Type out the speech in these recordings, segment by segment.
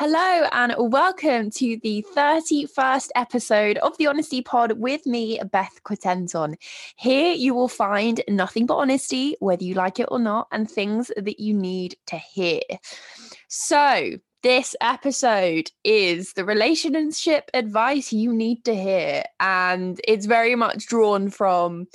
Hello, and welcome to the 31st episode of the Honesty Pod with me, Beth Quatenton. Here you will find nothing but honesty, whether you like it or not, and things that you need to hear. So, this episode is the relationship advice you need to hear, and it's very much drawn from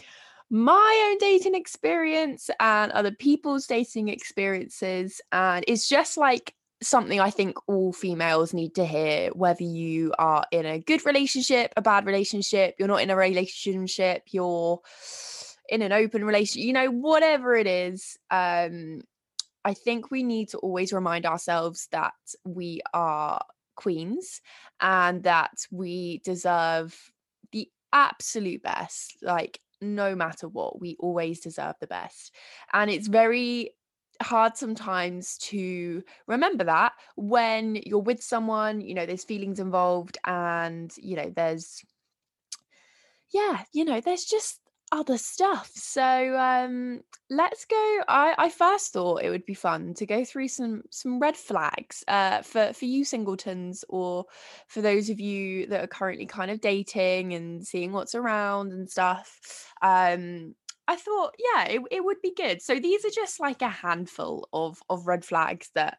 my own dating experience and other people's dating experiences. And it's just like something I think all females need to hear, whether you are in a good relationship, a bad relationship, you're not in a relationship, you're in an open relationship, you know, whatever it is. Um, I think we need to always remind ourselves that we are queens and that we deserve the absolute best. Like, no matter what, we always deserve the best. And it's very hard sometimes to remember that when you're with someone, you know, there's feelings involved and, you know, there's, yeah, you know, there's just other stuff. So um let's go. I, I first thought it would be fun to go through some some red flags uh for, for you singletons or for those of you that are currently kind of dating and seeing what's around and stuff. Um I thought, yeah, it, it would be good. So these are just like a handful of of red flags that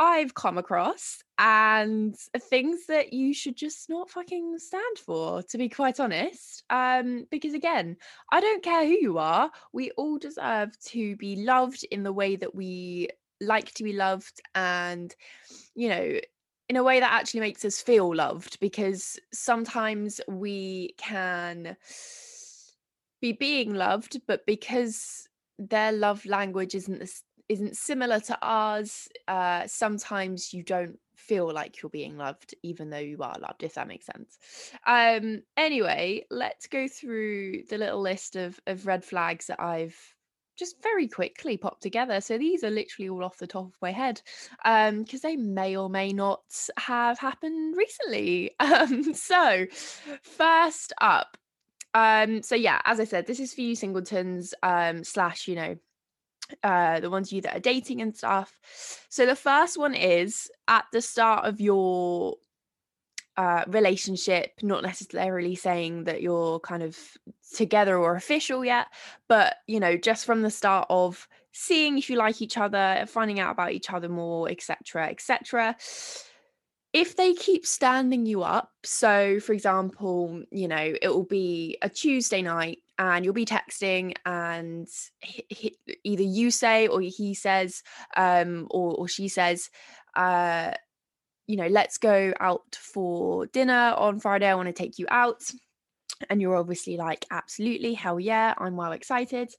I've come across and things that you should just not fucking stand for, to be quite honest. Um, because again, I don't care who you are, we all deserve to be loved in the way that we like to be loved and you know in a way that actually makes us feel loved because sometimes we can be being loved, but because their love language isn't isn't similar to ours, uh, sometimes you don't feel like you're being loved, even though you are loved, if that makes sense. Um, anyway, let's go through the little list of of red flags that I've just very quickly popped together. So these are literally all off the top of my head, um, because they may or may not have happened recently. Um, so first up, um, so yeah, as I said, this is for you singletons, um, slash, you know, uh, the ones you that are dating and stuff. So the first one is at the start of your uh, relationship, not necessarily saying that you're kind of together or official yet, but you know, just from the start of seeing if you like each other, finding out about each other more, etc., etc if they keep standing you up, so for example, you know, it will be a Tuesday night and you'll be texting and he, he, either you say or he says um or, or she says uh you know let's go out for dinner on friday i want to take you out. And you're obviously like absolutely hell yeah i'm well excited.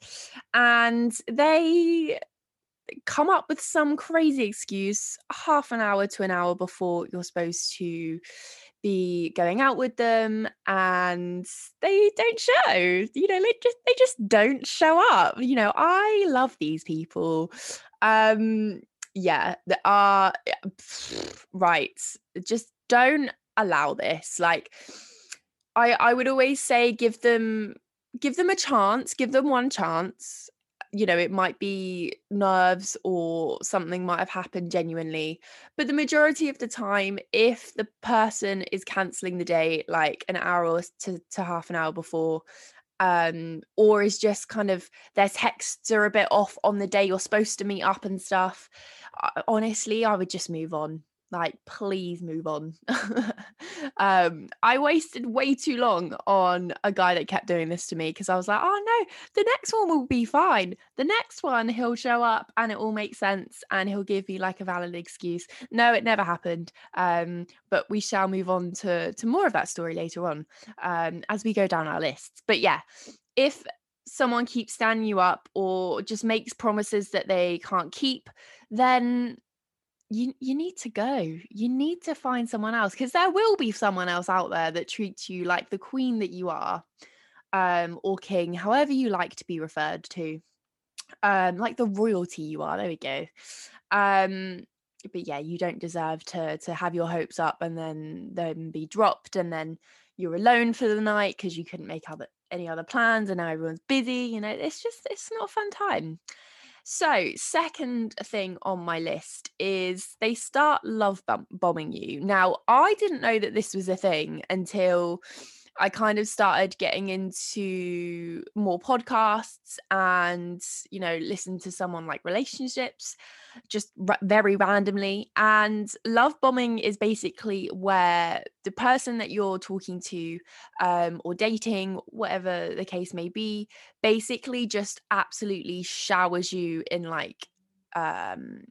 And they come up with some crazy excuse half an hour to an hour before you're supposed to be going out with them and they don't show. You know they just they just don't show up. You know i love these people. Um yeah they are right just don't allow this. Like i i would always say give them give them a chance give them one chance you know it might be nerves or something might have happened genuinely but the majority of the time if the person is cancelling the day like an hour or to, to half an hour before um or is just kind of their texts are a bit off on the day you're supposed to meet up and stuff honestly i would just move on like please move on. Um i wasted way too long on a guy that kept doing this to me because i was like oh no the next one will be fine. The next one he'll show up and it all makes sense and he'll give me like a valid excuse. No it never happened um but we shall move on to to more of that story later on um as we go down our lists. But yeah if someone keeps standing you up or just makes promises that they can't keep then you you need to go. You need to find someone else because there will be someone else out there that treats you like the queen that you are, um, or king, however you like to be referred to, um, like the royalty you are. There we go. Um, but yeah, you don't deserve to to have your hopes up and then then be dropped and then you're alone for the night because you couldn't make other any other plans and now everyone's busy. You know, it's just it's not a fun time. So, second thing on my list is they start love bomb- bombing you. Now, I didn't know that this was a thing until I kind of started getting into more podcasts and, you know, listen to someone like relationships just r- very randomly. And love bombing is basically where the person that you're talking to um, or dating, whatever the case may be, basically just absolutely showers you in like um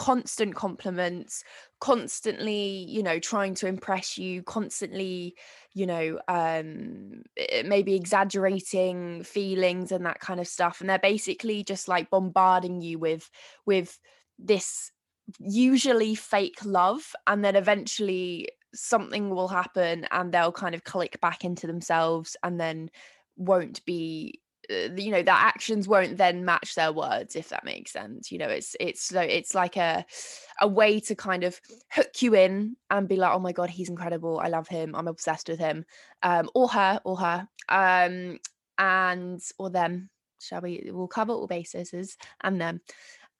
constant compliments constantly you know trying to impress you constantly you know um maybe exaggerating feelings and that kind of stuff and they're basically just like bombarding you with with this usually fake love and then eventually something will happen and they'll kind of click back into themselves and then won't be you know their actions won't then match their words if that makes sense you know it's it's it's like a a way to kind of hook you in and be like oh my god he's incredible i love him i'm obsessed with him um or her or her um and or them shall we we'll cover all bases and them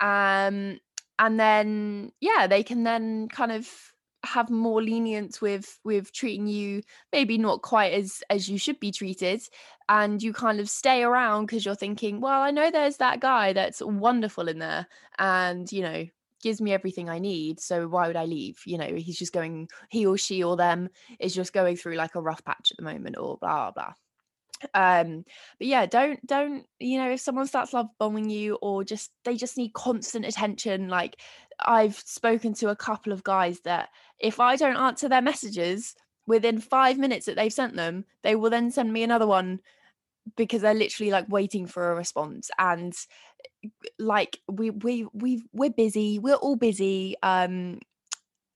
um and then yeah they can then kind of have more lenience with with treating you maybe not quite as as you should be treated and you kind of stay around because you're thinking well i know there's that guy that's wonderful in there and you know gives me everything i need so why would i leave? You know he's just going he or she or them is just going through like a rough patch at the moment or blah blah um but yeah don't don't you know if someone starts love bombing you or just they just need constant attention like i've spoken to a couple of guys that if i don't answer their messages within five minutes that they've sent them they will then send me another one because they're literally like waiting for a response. And like we we we we're busy we're all busy um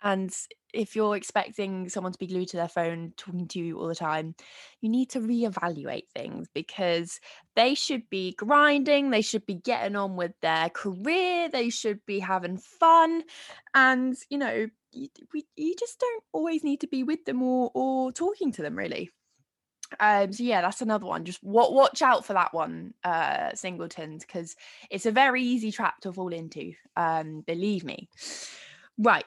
and if you're expecting someone to be glued to their phone talking to you all the time, you need to reevaluate things because they should be grinding, they should be getting on with their career, they should be having fun. And, you know, you, we, you just don't always need to be with them or, or talking to them, really. Um, so yeah, that's another one. Just watch out for that one, uh, singletons, because it's a very easy trap to fall into. Um, believe me. Right,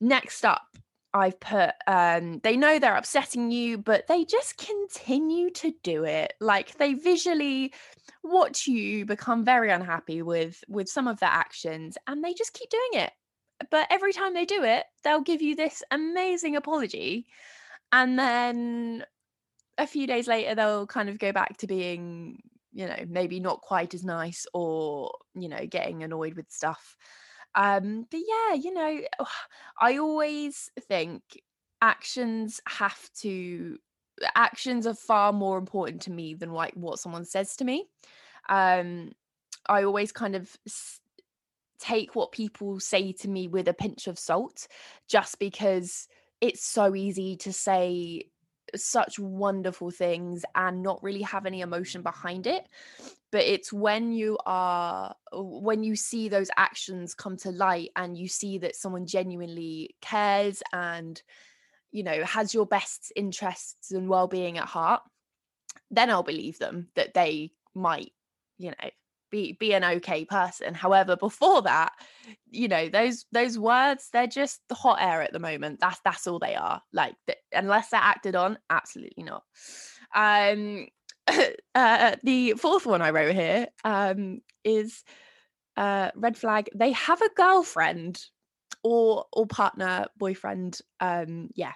next up, I've put um they know they're upsetting you, but they just continue to do it. Like they visually watch you become very unhappy with with some of their actions and they just keep doing it. But every time they do it, they'll give you this amazing apology and then a few days later they'll kind of go back to being, you know, maybe not quite as nice or, you know, getting annoyed with stuff um, but yeah, you know, I always think actions have to actions are far more important to me than like what someone says to me. Um, I always kind of s- take what people say to me with a pinch of salt, just because it's so easy to say such wonderful things and not really have any emotion behind it. But it's when you are when you see those actions come to light and you see that someone genuinely cares and you know has your best interests and well-being at heart then i'll believe them that they might you know be be an okay person however before that you know those those words they're just the hot air at the moment that's that's all they are like unless they're acted on absolutely not um uh, the fourth one I wrote here um, is uh, red flag. They have a girlfriend or or partner, boyfriend. Um, yeah,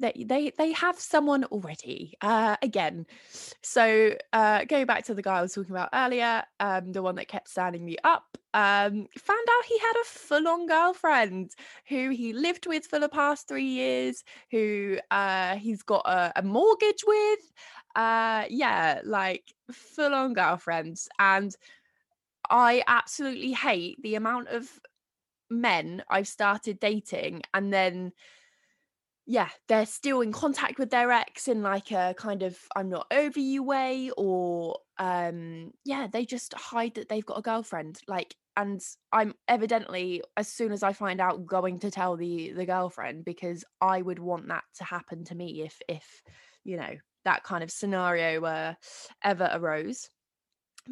they they they have someone already. Uh, again, so uh, going back to the guy I was talking about earlier, um, the one that kept standing me up. Um, found out he had a full-on girlfriend who he lived with for the past three years, who uh, he's got a, a mortgage with uh yeah like full on girlfriends and i absolutely hate the amount of men i've started dating and then yeah they're still in contact with their ex in like a kind of i'm not over you way or um yeah they just hide that they've got a girlfriend like and i'm evidently as soon as i find out going to tell the the girlfriend because i would want that to happen to me if if you know that kind of scenario uh, ever arose.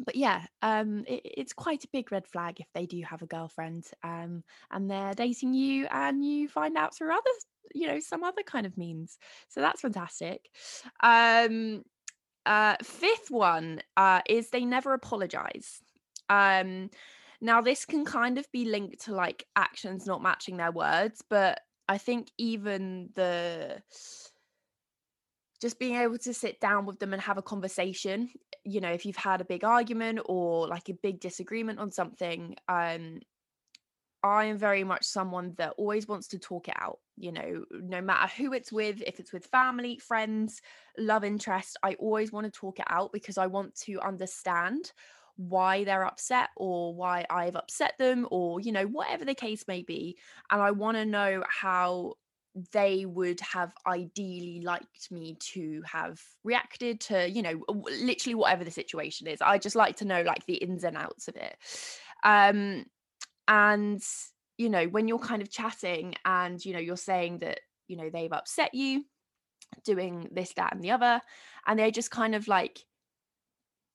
But yeah, um, it, it's quite a big red flag if they do have a girlfriend um, and they're dating you and you find out through other, you know, some other kind of means. So that's fantastic. Um, uh, fifth one uh, is they never apologize. Um, now, this can kind of be linked to like actions not matching their words, but I think even the just being able to sit down with them and have a conversation you know if you've had a big argument or like a big disagreement on something um I am very much someone that always wants to talk it out, you know, no matter who it's with, if it's with family, friends, love interest, I always want to talk it out because I want to understand why they're upset or why I've upset them or, you know, whatever the case may be. And I want to know how they would have ideally liked me to have reacted to you know literally whatever the situation is. I just like to know like the ins and outs of it. Um and you know when you're kind of chatting and you know you're saying that you know they've upset you doing this that and the other and they just kind of like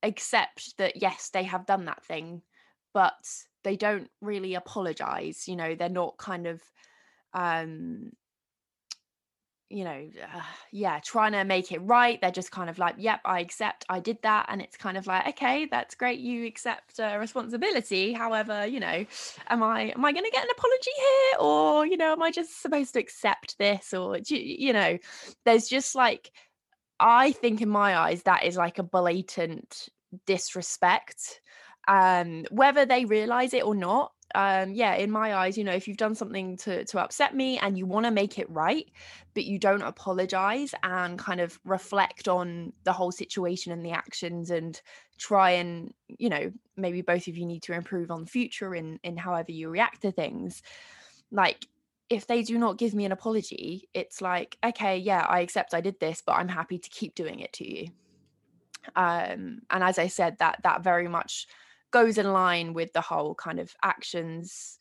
accept that yes they have done that thing but they don't really apologize you know they're not kind of um you know, uh, yeah, trying to make it right. They're just kind of like, yep, I accept I did that. And it's kind of like, okay, that's great. You accept uh, responsibility. However, you know, am I, am I going to get an apology here? Or, you know, am I just supposed to accept this? Or, you, you know, there's just like, I think in my eyes, that is like a blatant disrespect um whether they realize it or not um yeah in my eyes you know if you've done something to to upset me and you want to make it right but you don't apologize and kind of reflect on the whole situation and the actions and try and you know maybe both of you need to improve on the future in in however you react to things like if they do not give me an apology it's like okay yeah i accept i did this but i'm happy to keep doing it to you. Um and as i said that that very much goes in line with the whole kind of actions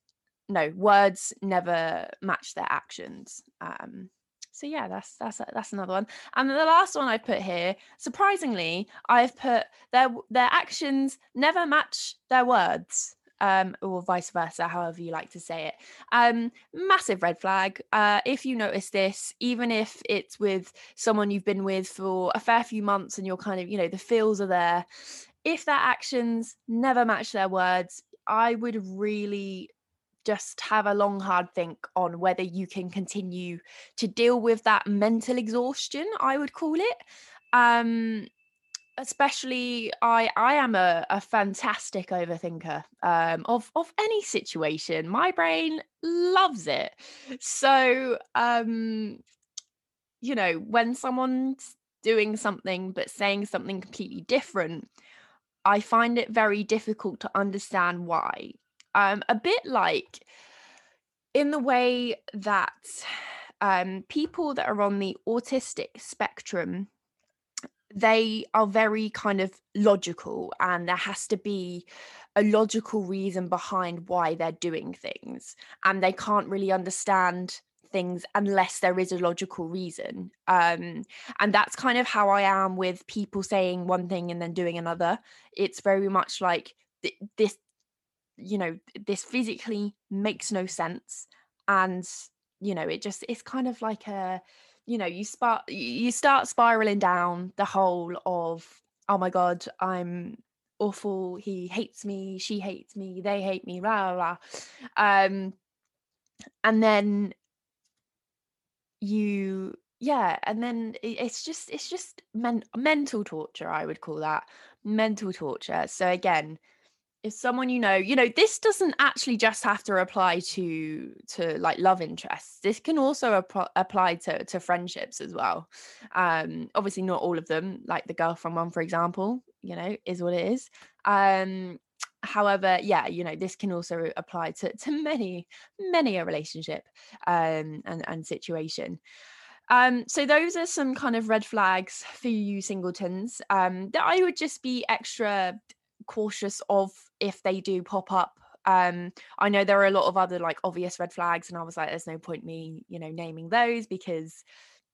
no words never match their actions um so yeah that's that's that's another one and the last one i put here surprisingly i've put their their actions never match their words um, or vice versa, however you like to say it. Um, massive red flag. Uh, if you notice this, even if it's with someone you've been with for a fair few months and you're kind of, you know, the feels are there, if their actions never match their words, I would really just have a long hard think on whether you can continue to deal with that mental exhaustion i would call it. Um especially i i am a, a fantastic overthinker um of of any situation. My brain loves it. So um you know when someone's doing something but saying something completely different I find it very difficult to understand why. Um, a bit like in the way that um, people that are on the autistic spectrum they are very kind of logical and there has to be a logical reason behind why they're doing things and they can't really understand things unless there is a logical reason. Um, and that's kind of how I am with people saying one thing and then doing another. It's very much like th- this, you know, this physically makes no sense. And, you know, it just, it's kind of like a, you know, you start, you start spiraling down the whole of, oh my God, I'm awful. He hates me. She hates me. They hate me. Blah, blah. Um, and then you yeah and then it's just it's just men- mental torture i would call that mental torture. So again if someone you know you know this doesn't actually just have to apply to to like love interests. This can also ap- apply to to friendships as well. Um obviously not all of them like the girlfriend one for example you know is what it is. Um however yeah you know this can also apply to to many many a relationship um and and situation. Um so those are some kind of red flags for you singletons um that i would just be extra cautious of if they do pop up. Um i know there are a lot of other like obvious red flags and i was like there's no point me you know naming those because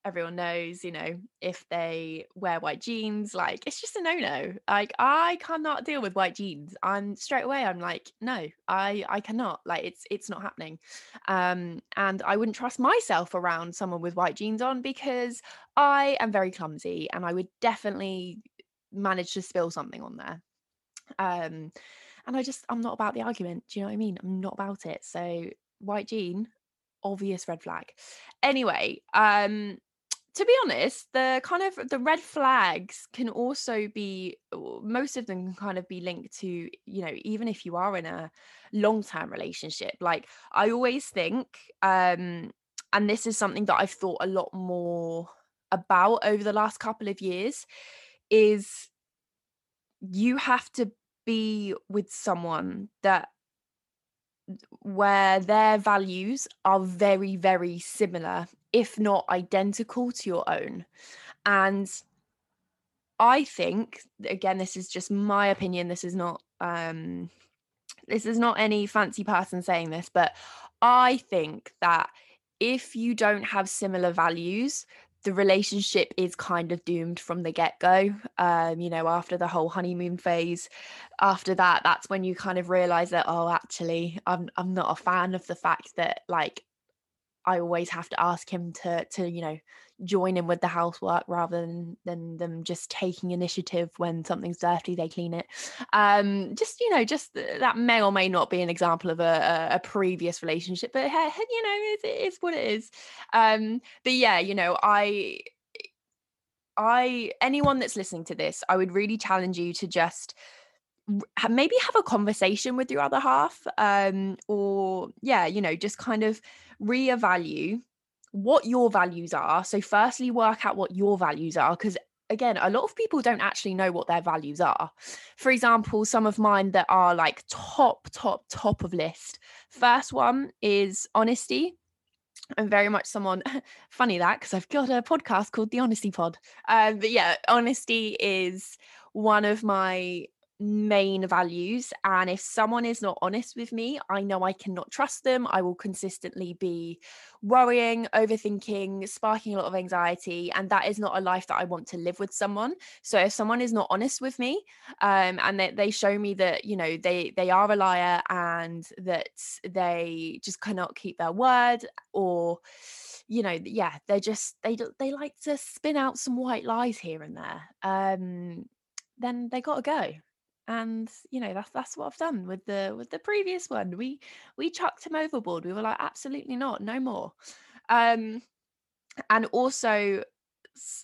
everyone knows, you know, if they wear white jeans, like it's just a no-no. Like I cannot deal with white jeans. I'm straight away I'm like, no, I I cannot. Like it's it's not happening. Um and I wouldn't trust myself around someone with white jeans on because I am very clumsy and I would definitely manage to spill something on there. Um and I just I'm not about the argument. Do you know what I mean? I'm not about it. So white jean obvious red flag. Anyway, um to be honest, the kind of the red flags can also be most of them can kind of be linked to, you know, even if you are in a long-term relationship. Like I always think um and this is something that I've thought a lot more about over the last couple of years is you have to be with someone that where their values are very, very similar, if not identical to your own. And I think, again, this is just my opinion. This is not um this is not any fancy person saying this, but I think that if you don't have similar values, the relationship is kind of doomed from the get-go um you know after the whole honeymoon phase after that that's when you kind of realize that oh actually I'm I'm not a fan of the fact that like I always have to ask him to to you know join in with the housework rather than than them just taking initiative when something's dirty they clean it. Um just you know just that may or may not be an example of a, a, previous relationship but you know it's, what it is. Um but yeah you know i i anyone that's listening to this i would really challenge you to just maybe have a conversation with your other half um or yeah you know just kind of reevaluate what your values are. So, firstly, work out what your values are because again, a lot of people don't actually know what their values are. For example, some of mine that are like top, top, top of list. First one is honesty. I'm very much someone funny that because I've got a podcast called The Honesty Pod. Um, but yeah, honesty is one of my main values. And if someone is not honest with me, I know I cannot trust them. I will consistently be worrying, overthinking, sparking a lot of anxiety. And that is not a life that I want to live with someone. So if someone is not honest with me um, and they, they show me that, you know, they, they are a liar and that they just cannot keep their word or, you know yeah they're just they they like to spin out some white lies here and there um then they got to go and you know that's that's what I've done with the with the previous one. We we chucked him overboard. We were like, absolutely not, no more. Um, and also,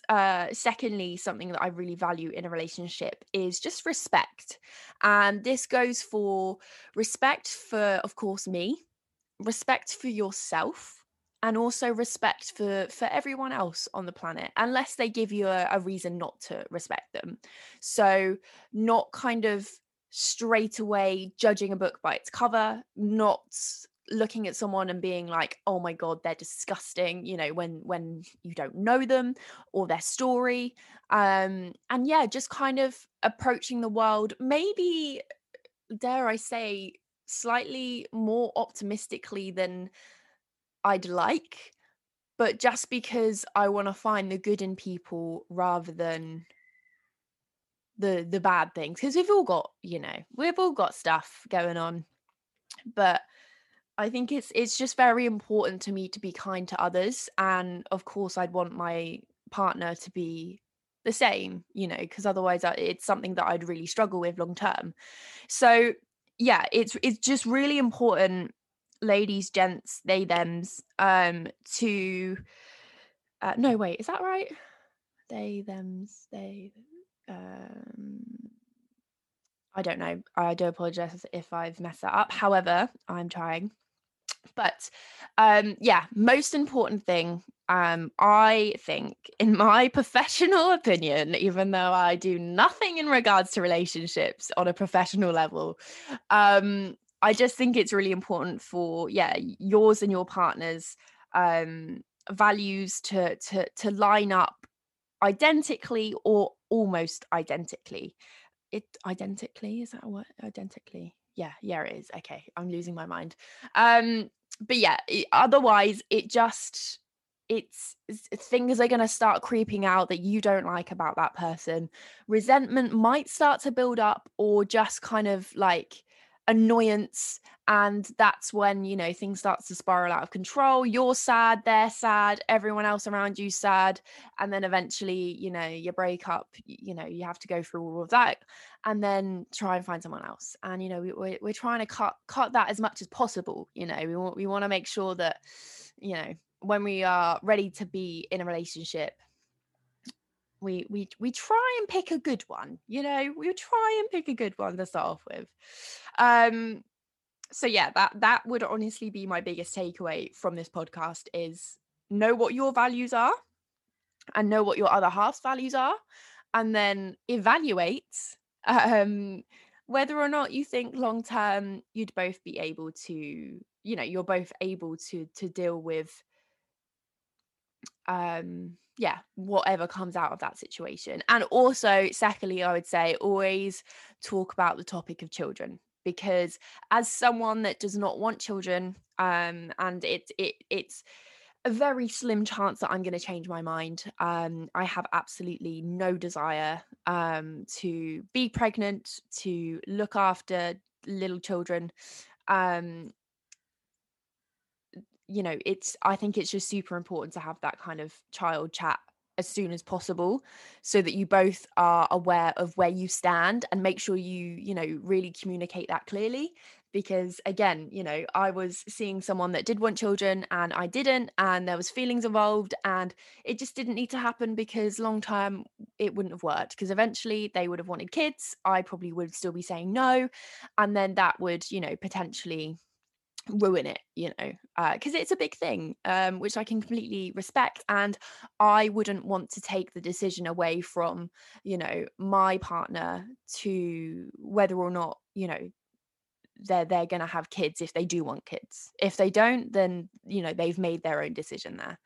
uh, secondly, something that I really value in a relationship is just respect, and this goes for respect for, of course, me, respect for yourself, and also respect for for everyone else on the planet unless they give you a, a, reason not to respect them. So not kind of straight away judging a book by its cover not looking at someone and being like oh my god they're disgusting you know when when you don't know them or their story. Um and yeah just kind of approaching the world maybe dare i say slightly more optimistically than I'd like, but just because I want to find the good in people rather than the the bad things because we've all got you know we've all got stuff going on. But i think it's it's just very important to me to be kind to others and of course i'd want my partner to be the same you know because otherwise uh, it's something that i'd really struggle with long term. So yeah it's it's just really important ladies, gents, they, thems, um, to uh, no, wait, is that right? They, thems, they, um, I don't know. I do apologize if I've messed that up. However, I'm trying. But um, yeah, most important thing, um, I think, in my professional opinion, even though I do nothing in regards to relationships on a professional level, um, I just think it's really important for yeah yours and your partner's um, values to to to line up identically or almost identically. It identically is that a word? Identically, yeah, yeah, it is. Okay, I'm losing my mind. Um, but yeah, otherwise it just it's, it's things are going to start creeping out that you don't like about that person resentment might start to build up or just kind of like annoyance and that's when you know things starts to spiral out of control. You're sad they're sad everyone else around you sad and then eventually you know you break up you know you have to go through all of that and then try and find someone else. And you know we, we're, we're trying to cut cut that as much as possible you know. We want we want to make sure that you know when we are ready to be in a relationship we we we try and pick a good one you know we try and pick a good one to start off with. Um so yeah that that would honestly be my biggest takeaway from this podcast is know what your values are and know what your other half's values are and then evaluate um whether or not you think long term you'd both be able to you know you're both able to to deal with um yeah whatever comes out of that situation and also secondly i would say always talk about the topic of children because as someone that does not want children um and it it it's a very slim chance that I'm going to change my mind. Um, I have absolutely no desire um, to be pregnant, to look after little children. Um, you know it's i think it's just super important to have that kind of child chat as soon as possible so that you both are aware of where you stand and make sure you you know really communicate that clearly. Because again you know i was seeing someone that did want children and i didn't and there was feelings involved and it just didn't need to happen because long term it wouldn't have worked. Because eventually they would have wanted kids i probably would still be saying no and then that would you know potentially ruin it you know because uh, it's a big thing um, which i can completely respect and i wouldn't want to take the decision away from you know my partner to whether or not you know they're they're going to have kids if they do want kids. If they don't then you know they've made their own decision there.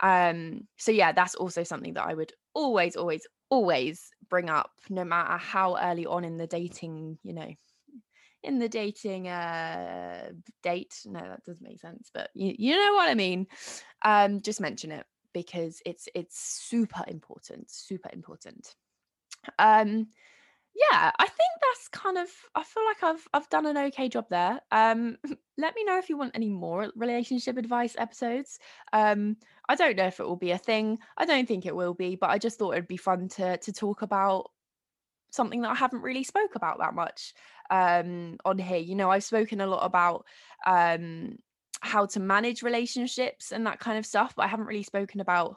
Um so yeah that's also something that i would always always always bring up no matter how early on in the dating you know in the dating uh date no that doesn't make sense but you, you know what i mean um just mention it because it's it's super important super important. Um yeah i think that's kind of i feel like i've i've done an okay job there. Um let me know if you want any more relationship advice episodes. Um i don't know if it will be a thing. I don't think it will be but i just thought it'd be fun to to talk about something that i haven't really spoke about that much um, on here. You know, I've spoken a lot about um, how to manage relationships and that kind of stuff, but I haven't really spoken about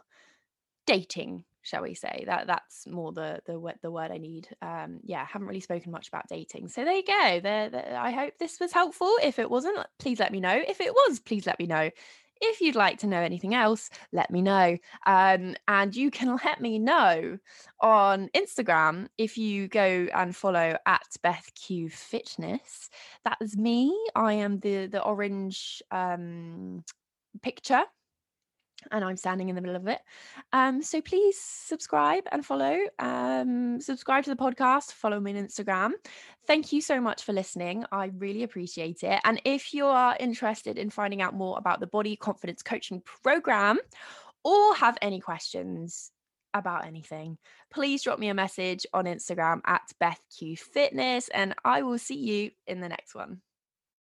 dating shall we say. That that's more the the the word i need. Um yeah haven't really spoken much about dating. So there you go. There i hope this was helpful. If it wasn't please let me know. If it was please let me know if you'd like to know anything else, let me know. Um, and you can let me know on Instagram if you go and follow at Beth Q Fitness. That is me. I am the the orange um, picture and I'm standing in the middle of it. Um, so please subscribe and follow. Um, subscribe to the podcast, follow me on Instagram. Thank you so much for listening. I really appreciate it. And if you are interested in finding out more about the Body Confidence Coaching Program or have any questions, about anything, please drop me a message on Instagram at BethQ Fitness, and I will see you in the next one.